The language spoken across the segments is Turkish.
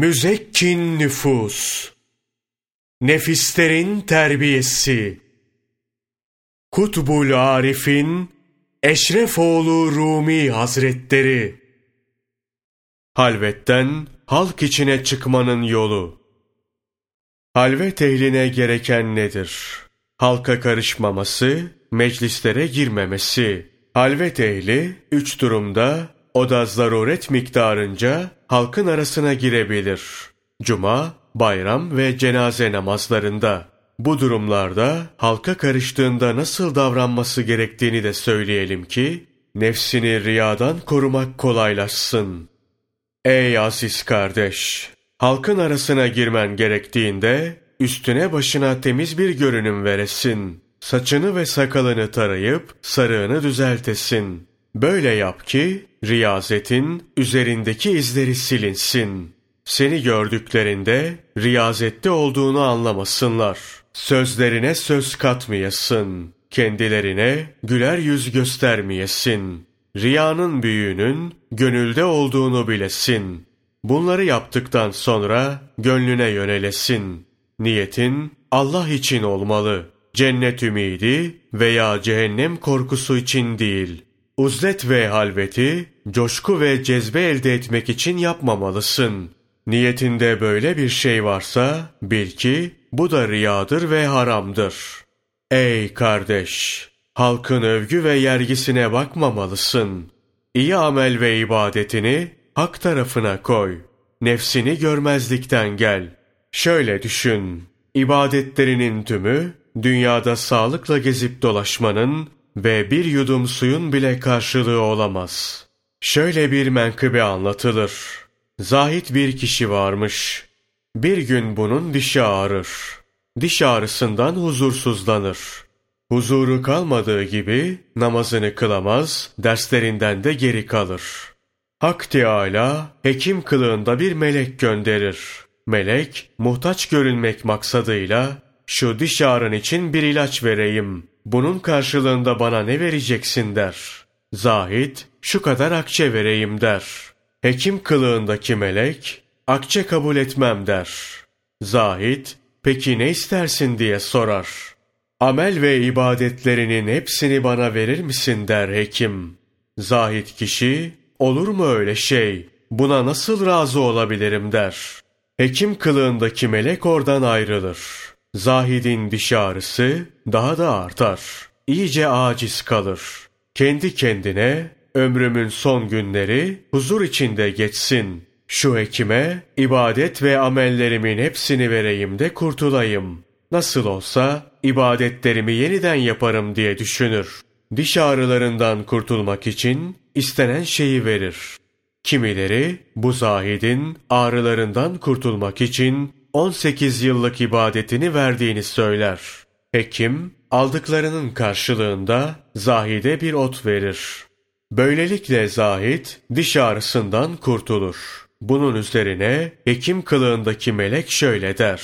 Müzekkin nüfus, nefislerin terbiyesi, Kutbul Arif'in Eşrefoğlu Rumi Hazretleri, Halvetten halk içine çıkmanın yolu. Halvet ehline gereken nedir? Halka karışmaması, meclislere girmemesi. Halvet ehli üç durumda o da zaruret miktarınca halkın arasına girebilir. Cuma, bayram ve cenaze namazlarında. Bu durumlarda halka karıştığında nasıl davranması gerektiğini de söyleyelim ki, nefsini riyadan korumak kolaylaşsın. Ey aziz kardeş! Halkın arasına girmen gerektiğinde, üstüne başına temiz bir görünüm veresin. Saçını ve sakalını tarayıp, sarığını düzeltesin. Böyle yap ki, riyazetin üzerindeki izleri silinsin. Seni gördüklerinde riyazette olduğunu anlamasınlar. Sözlerine söz katmayasın. Kendilerine güler yüz göstermeyesin. Riyanın büyüğünün gönülde olduğunu bilesin. Bunları yaptıktan sonra gönlüne yönelesin. Niyetin Allah için olmalı. Cennet ümidi veya cehennem korkusu için değil.'' Uzlet ve halveti, coşku ve cezbe elde etmek için yapmamalısın. Niyetinde böyle bir şey varsa, bil ki bu da riyadır ve haramdır. Ey kardeş! Halkın övgü ve yergisine bakmamalısın. İyi amel ve ibadetini hak tarafına koy. Nefsini görmezlikten gel. Şöyle düşün. İbadetlerinin tümü, dünyada sağlıkla gezip dolaşmanın ve bir yudum suyun bile karşılığı olamaz. Şöyle bir menkıbe anlatılır. Zahit bir kişi varmış. Bir gün bunun dişi ağrır. Diş ağrısından huzursuzlanır. Huzuru kalmadığı gibi namazını kılamaz, derslerinden de geri kalır. Hak Teâlâ hekim kılığında bir melek gönderir. Melek, muhtaç görünmek maksadıyla, şu diş ağrın için bir ilaç vereyim bunun karşılığında bana ne vereceksin der. Zahid, şu kadar akçe vereyim der. Hekim kılığındaki melek, akçe kabul etmem der. Zahid, peki ne istersin diye sorar. Amel ve ibadetlerinin hepsini bana verir misin der hekim. Zahid kişi, olur mu öyle şey, buna nasıl razı olabilirim der. Hekim kılığındaki melek oradan ayrılır. Zahidin diş ağrısı daha da artar. İyice aciz kalır. Kendi kendine ömrümün son günleri huzur içinde geçsin. Şu hekime ibadet ve amellerimin hepsini vereyim de kurtulayım. Nasıl olsa ibadetlerimi yeniden yaparım diye düşünür. Diş ağrılarından kurtulmak için istenen şeyi verir. Kimileri bu zahidin ağrılarından kurtulmak için 18 yıllık ibadetini verdiğini söyler. Hekim aldıklarının karşılığında Zahid'e bir ot verir. Böylelikle Zahid diş ağrısından kurtulur. Bunun üzerine hekim kılığındaki melek şöyle der.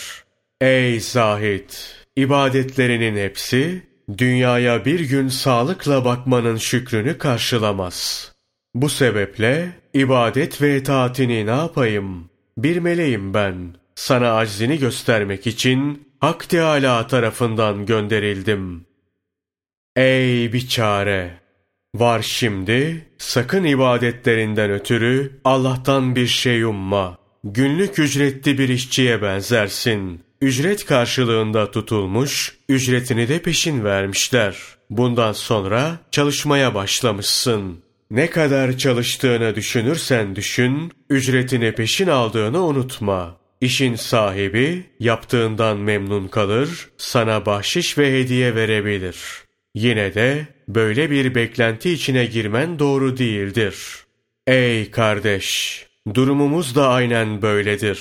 Ey Zahid! ibadetlerinin hepsi dünyaya bir gün sağlıkla bakmanın şükrünü karşılamaz. Bu sebeple ibadet ve itaatini ne yapayım? Bir meleğim ben. Sana aczini göstermek için Hak Teâlâ tarafından gönderildim. Ey biçare! Var şimdi, sakın ibadetlerinden ötürü Allah'tan bir şey umma. Günlük ücretli bir işçiye benzersin. Ücret karşılığında tutulmuş, ücretini de peşin vermişler. Bundan sonra çalışmaya başlamışsın. Ne kadar çalıştığını düşünürsen düşün, ücretini peşin aldığını unutma. İşin sahibi yaptığından memnun kalır, sana bahşiş ve hediye verebilir. Yine de böyle bir beklenti içine girmen doğru değildir. Ey kardeş! Durumumuz da aynen böyledir.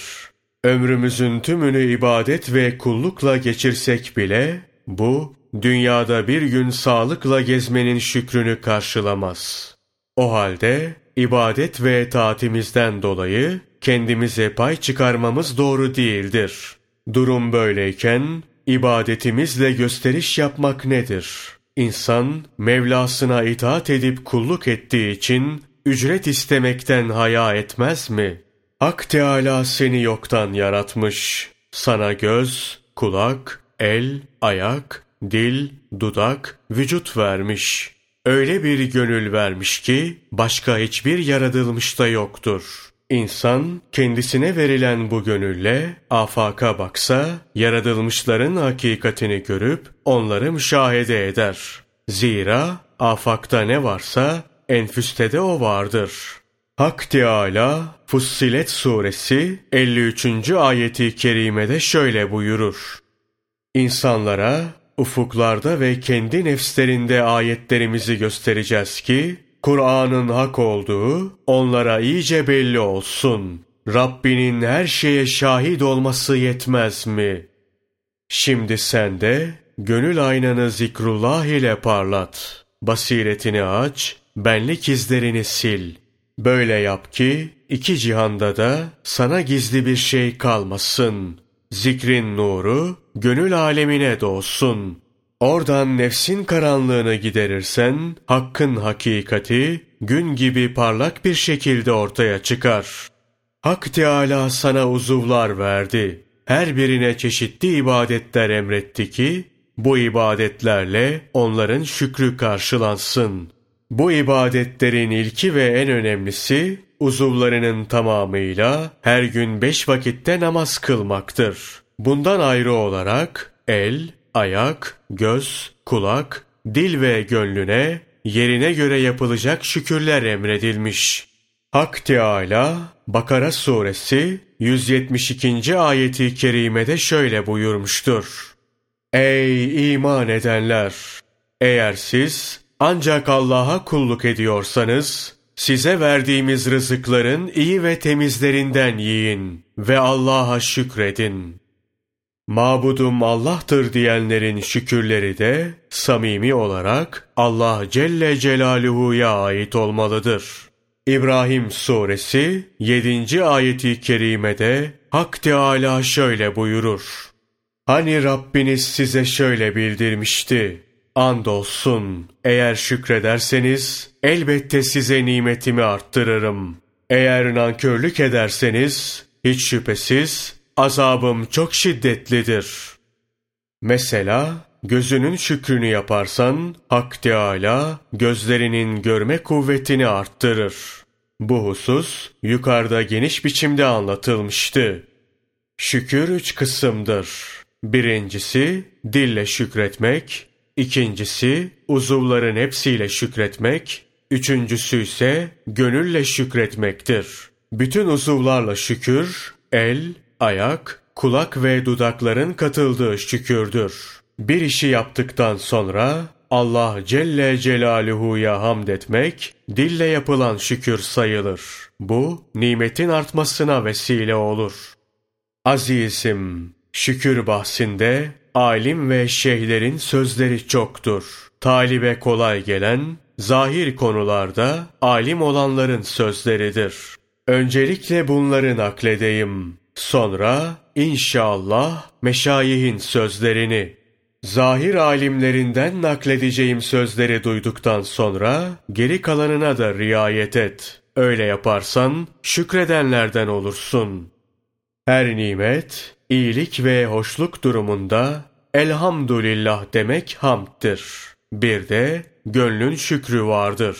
Ömrümüzün tümünü ibadet ve kullukla geçirsek bile, bu, dünyada bir gün sağlıkla gezmenin şükrünü karşılamaz. O halde, ibadet ve taatimizden dolayı, kendimize pay çıkarmamız doğru değildir. Durum böyleyken ibadetimizle gösteriş yapmak nedir? İnsan Mevlasına itaat edip kulluk ettiği için ücret istemekten haya etmez mi? Hak Teala seni yoktan yaratmış. Sana göz, kulak, el, ayak, dil, dudak, vücut vermiş. Öyle bir gönül vermiş ki başka hiçbir yaratılmışta yoktur. İnsan kendisine verilen bu gönülle afaka baksa, yaratılmışların hakikatini görüp onları müşahede eder. Zira afakta ne varsa enfüste de o vardır. Hak Teâlâ Fussilet suresi 53. ayeti kerimede şöyle buyurur. İnsanlara ufuklarda ve kendi nefslerinde ayetlerimizi göstereceğiz ki, Kur'an'ın hak olduğu onlara iyice belli olsun. Rabbinin her şeye şahit olması yetmez mi? Şimdi sen de gönül aynanı zikrullah ile parlat. Basiretini aç, benlik izlerini sil. Böyle yap ki iki cihanda da sana gizli bir şey kalmasın. Zikrin nuru gönül alemine doğsun. Oradan nefsin karanlığını giderirsen, hakkın hakikati gün gibi parlak bir şekilde ortaya çıkar. Hak Teâlâ sana uzuvlar verdi. Her birine çeşitli ibadetler emretti ki, bu ibadetlerle onların şükrü karşılansın. Bu ibadetlerin ilki ve en önemlisi, uzuvlarının tamamıyla her gün beş vakitte namaz kılmaktır. Bundan ayrı olarak el, ayak, göz, kulak, dil ve gönlüne yerine göre yapılacak şükürler emredilmiş. Hak Teâlâ Bakara suresi 172. ayeti kerimede şöyle buyurmuştur. Ey iman edenler! Eğer siz ancak Allah'a kulluk ediyorsanız, size verdiğimiz rızıkların iyi ve temizlerinden yiyin ve Allah'a şükredin. Mabudum Allah'tır diyenlerin şükürleri de samimi olarak Allah Celle Celaluhu'ya ait olmalıdır. İbrahim Suresi 7. ayeti kerimede Hak Teâlâ şöyle buyurur. Hani Rabbiniz size şöyle bildirmişti. Andolsun eğer şükrederseniz elbette size nimetimi arttırırım. Eğer nankörlük ederseniz hiç şüphesiz azabım çok şiddetlidir. Mesela gözünün şükrünü yaparsan Hak Teâlâ gözlerinin görme kuvvetini arttırır. Bu husus yukarıda geniş biçimde anlatılmıştı. Şükür üç kısımdır. Birincisi dille şükretmek, ikincisi uzuvların hepsiyle şükretmek, üçüncüsü ise gönülle şükretmektir. Bütün uzuvlarla şükür, el, ayak, kulak ve dudakların katıldığı şükürdür. Bir işi yaptıktan sonra Allah Celle Celaluhu'ya hamd etmek, dille yapılan şükür sayılır. Bu, nimetin artmasına vesile olur. Azizim, şükür bahsinde alim ve şeyhlerin sözleri çoktur. Talibe kolay gelen, zahir konularda alim olanların sözleridir. Öncelikle bunları nakledeyim. Sonra inşallah meşayihin sözlerini, zahir alimlerinden nakledeceğim sözleri duyduktan sonra geri kalanına da riayet et. Öyle yaparsan şükredenlerden olursun. Her nimet, iyilik ve hoşluk durumunda elhamdülillah demek hamdtir. Bir de gönlün şükrü vardır.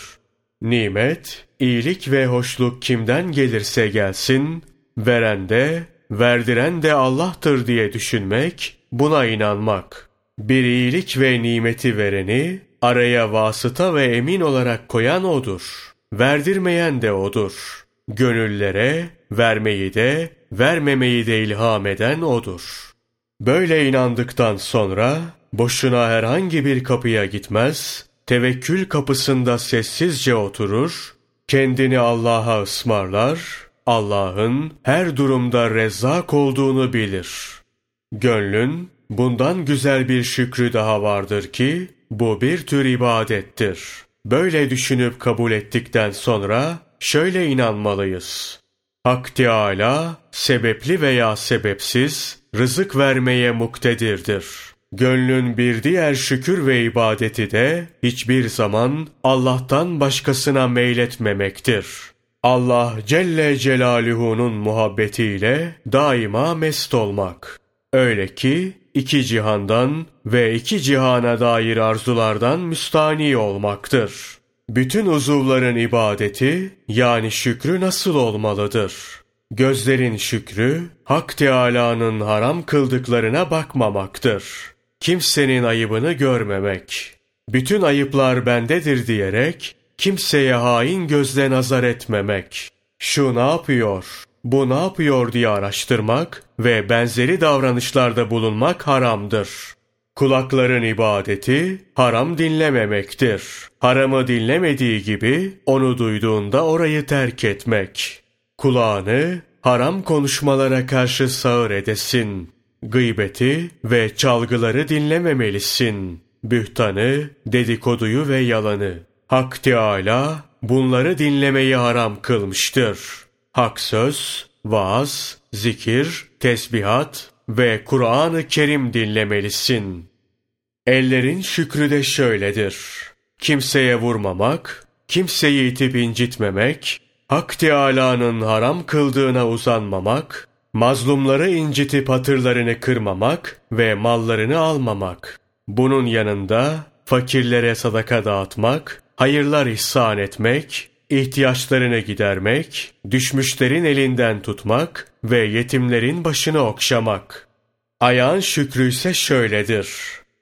Nimet, iyilik ve hoşluk kimden gelirse gelsin, Veren de, verdiren de Allah'tır diye düşünmek, buna inanmak. Bir iyilik ve nimeti vereni, araya vasıta ve emin olarak koyan O'dur. Verdirmeyen de O'dur. Gönüllere, vermeyi de, vermemeyi de ilham eden O'dur. Böyle inandıktan sonra, boşuna herhangi bir kapıya gitmez, tevekkül kapısında sessizce oturur, kendini Allah'a ısmarlar, Allah'ın her durumda rezzak olduğunu bilir. Gönlün bundan güzel bir şükrü daha vardır ki bu bir tür ibadettir. Böyle düşünüp kabul ettikten sonra şöyle inanmalıyız. Hak Teâlâ sebepli veya sebepsiz rızık vermeye muktedirdir. Gönlün bir diğer şükür ve ibadeti de hiçbir zaman Allah'tan başkasına meyletmemektir. Allah Celle Celaluhu'nun muhabbetiyle daima mest olmak. Öyle ki iki cihandan ve iki cihana dair arzulardan müstani olmaktır. Bütün uzuvların ibadeti yani şükrü nasıl olmalıdır? Gözlerin şükrü, Hak Teâlâ'nın haram kıldıklarına bakmamaktır. Kimsenin ayıbını görmemek. Bütün ayıplar bendedir diyerek, kimseye hain gözle nazar etmemek. Şu ne yapıyor, bu ne yapıyor diye araştırmak ve benzeri davranışlarda bulunmak haramdır. Kulakların ibadeti haram dinlememektir. Haramı dinlemediği gibi onu duyduğunda orayı terk etmek. Kulağını haram konuşmalara karşı sağır edesin. Gıybeti ve çalgıları dinlememelisin. Bühtanı, dedikoduyu ve yalanı. Hak Teâlâ bunları dinlemeyi haram kılmıştır. Hak söz, vaaz, zikir, tesbihat ve Kur'an-ı Kerim dinlemelisin. Ellerin şükrü de şöyledir. Kimseye vurmamak, kimseyi itip incitmemek, Hak Teâlâ'nın haram kıldığına uzanmamak, mazlumları incitip hatırlarını kırmamak ve mallarını almamak. Bunun yanında fakirlere sadaka dağıtmak, hayırlar ihsan etmek, ihtiyaçlarını gidermek, düşmüşlerin elinden tutmak ve yetimlerin başını okşamak. Ayağın şükrü ise şöyledir.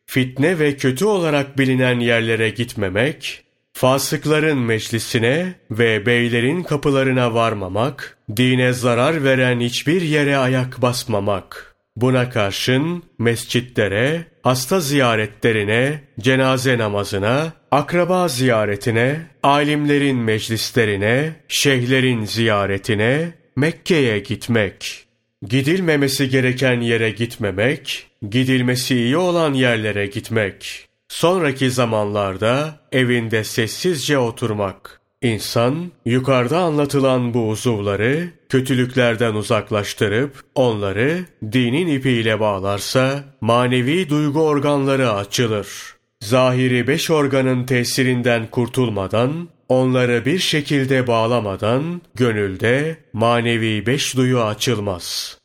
Fitne ve kötü olarak bilinen yerlere gitmemek, fasıkların meclisine ve beylerin kapılarına varmamak, dine zarar veren hiçbir yere ayak basmamak.'' Buna karşın mescitlere, hasta ziyaretlerine, cenaze namazına, akraba ziyaretine, alimlerin meclislerine, şeyhlerin ziyaretine, Mekke'ye gitmek. Gidilmemesi gereken yere gitmemek, gidilmesi iyi olan yerlere gitmek. Sonraki zamanlarda evinde sessizce oturmak. İnsan, yukarıda anlatılan bu uzuvları kötülüklerden uzaklaştırıp onları dinin ipiyle bağlarsa manevi duygu organları açılır. Zahiri beş organın tesirinden kurtulmadan, onları bir şekilde bağlamadan gönülde manevi beş duyu açılmaz.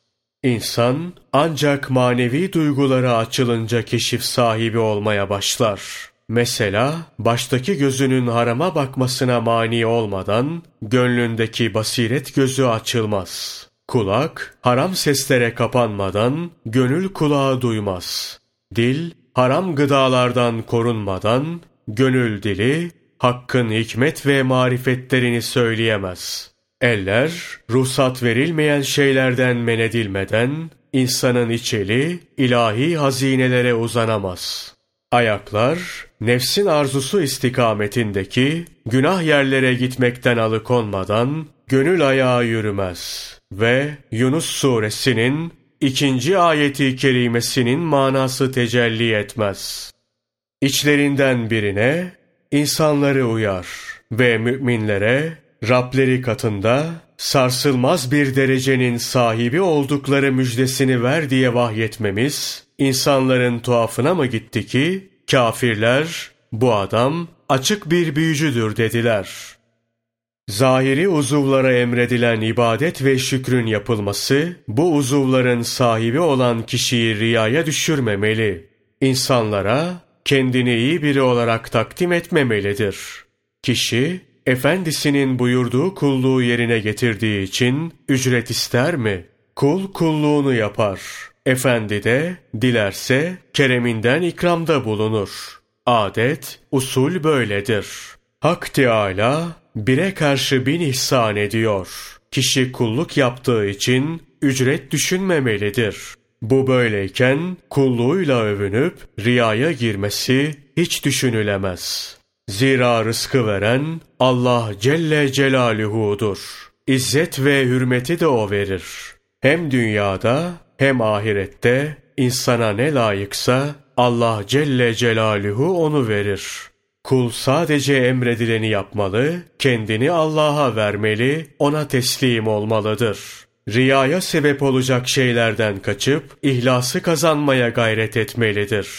İnsan ancak manevi duyguları açılınca keşif sahibi olmaya başlar.'' Mesela baştaki gözünün harama bakmasına mani olmadan gönlündeki basiret gözü açılmaz. Kulak haram seslere kapanmadan gönül kulağı duymaz. Dil haram gıdalardan korunmadan gönül dili hakkın hikmet ve marifetlerini söyleyemez. Eller ruhsat verilmeyen şeylerden men edilmeden insanın içeli ilahi hazinelere uzanamaz.'' Ayaklar, nefsin arzusu istikametindeki günah yerlere gitmekten alıkonmadan gönül ayağı yürümez ve Yunus suresinin ikinci ayeti kerimesinin manası tecelli etmez. İçlerinden birine insanları uyar ve müminlere Rableri katında sarsılmaz bir derecenin sahibi oldukları müjdesini ver diye vahyetmemiz, insanların tuhafına mı gitti ki, kafirler, bu adam açık bir büyücüdür dediler. Zahiri uzuvlara emredilen ibadet ve şükrün yapılması, bu uzuvların sahibi olan kişiyi riyaya düşürmemeli. İnsanlara kendini iyi biri olarak takdim etmemelidir. Kişi, efendisinin buyurduğu kulluğu yerine getirdiği için ücret ister mi? Kul kulluğunu yapar. Efendi de dilerse kereminden ikramda bulunur. Adet, usul böyledir. Hak Teâlâ bire karşı bin ihsan ediyor. Kişi kulluk yaptığı için ücret düşünmemelidir. Bu böyleyken kulluğuyla övünüp riyaya girmesi hiç düşünülemez.'' Zira rızkı veren Allah Celle Celaluhu'dur. İzzet ve hürmeti de O verir. Hem dünyada hem ahirette insana ne layıksa Allah Celle Celaluhu onu verir. Kul sadece emredileni yapmalı, kendini Allah'a vermeli, ona teslim olmalıdır. Riyaya sebep olacak şeylerden kaçıp ihlası kazanmaya gayret etmelidir.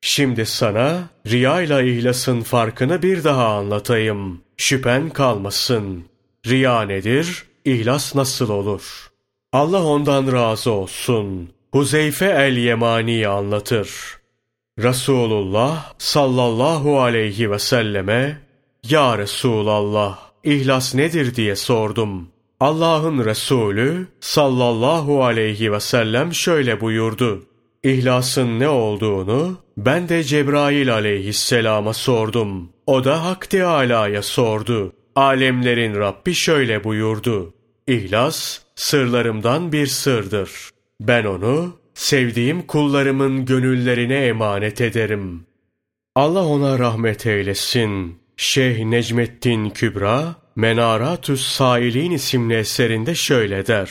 Şimdi sana riya ile ihlasın farkını bir daha anlatayım. Şüphen kalmasın. Riya nedir? İhlas nasıl olur? Allah ondan razı olsun. Huzeyfe el-Yemani anlatır. Resulullah sallallahu aleyhi ve selleme Ya Resulallah ihlas nedir diye sordum. Allah'ın Resulü sallallahu aleyhi ve sellem şöyle buyurdu. İhlasın ne olduğunu ben de Cebrail aleyhisselama sordum. O da Hak Teâlâ'ya sordu. Alemlerin Rabbi şöyle buyurdu. İhlas sırlarımdan bir sırdır. Ben onu sevdiğim kullarımın gönüllerine emanet ederim. Allah ona rahmet eylesin. Şeyh Necmettin Kübra, Menaratüs Sailin isimli eserinde şöyle der.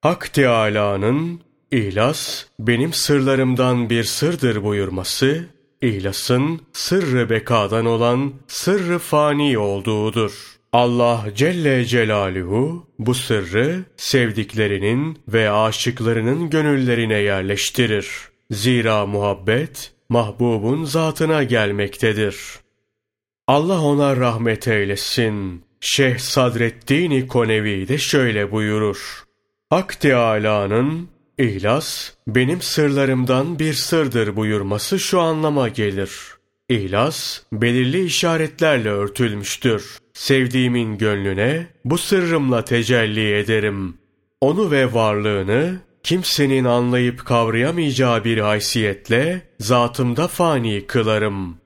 Hak Teâlâ'nın İhlas, benim sırlarımdan bir sırdır buyurması, İhlas'ın sırrı bekadan olan sırrı fani olduğudur. Allah Celle Celaluhu bu sırrı sevdiklerinin ve aşıklarının gönüllerine yerleştirir. Zira muhabbet mahbubun zatına gelmektedir. Allah ona rahmet eylesin. Şeyh Sadreddin Konevi de şöyle buyurur. Hak Teâlâ'nın İhlas, benim sırlarımdan bir sırdır buyurması şu anlama gelir. İhlas, belirli işaretlerle örtülmüştür. Sevdiğimin gönlüne bu sırrımla tecelli ederim. Onu ve varlığını kimsenin anlayıp kavrayamayacağı bir haysiyetle zatımda fani kılarım.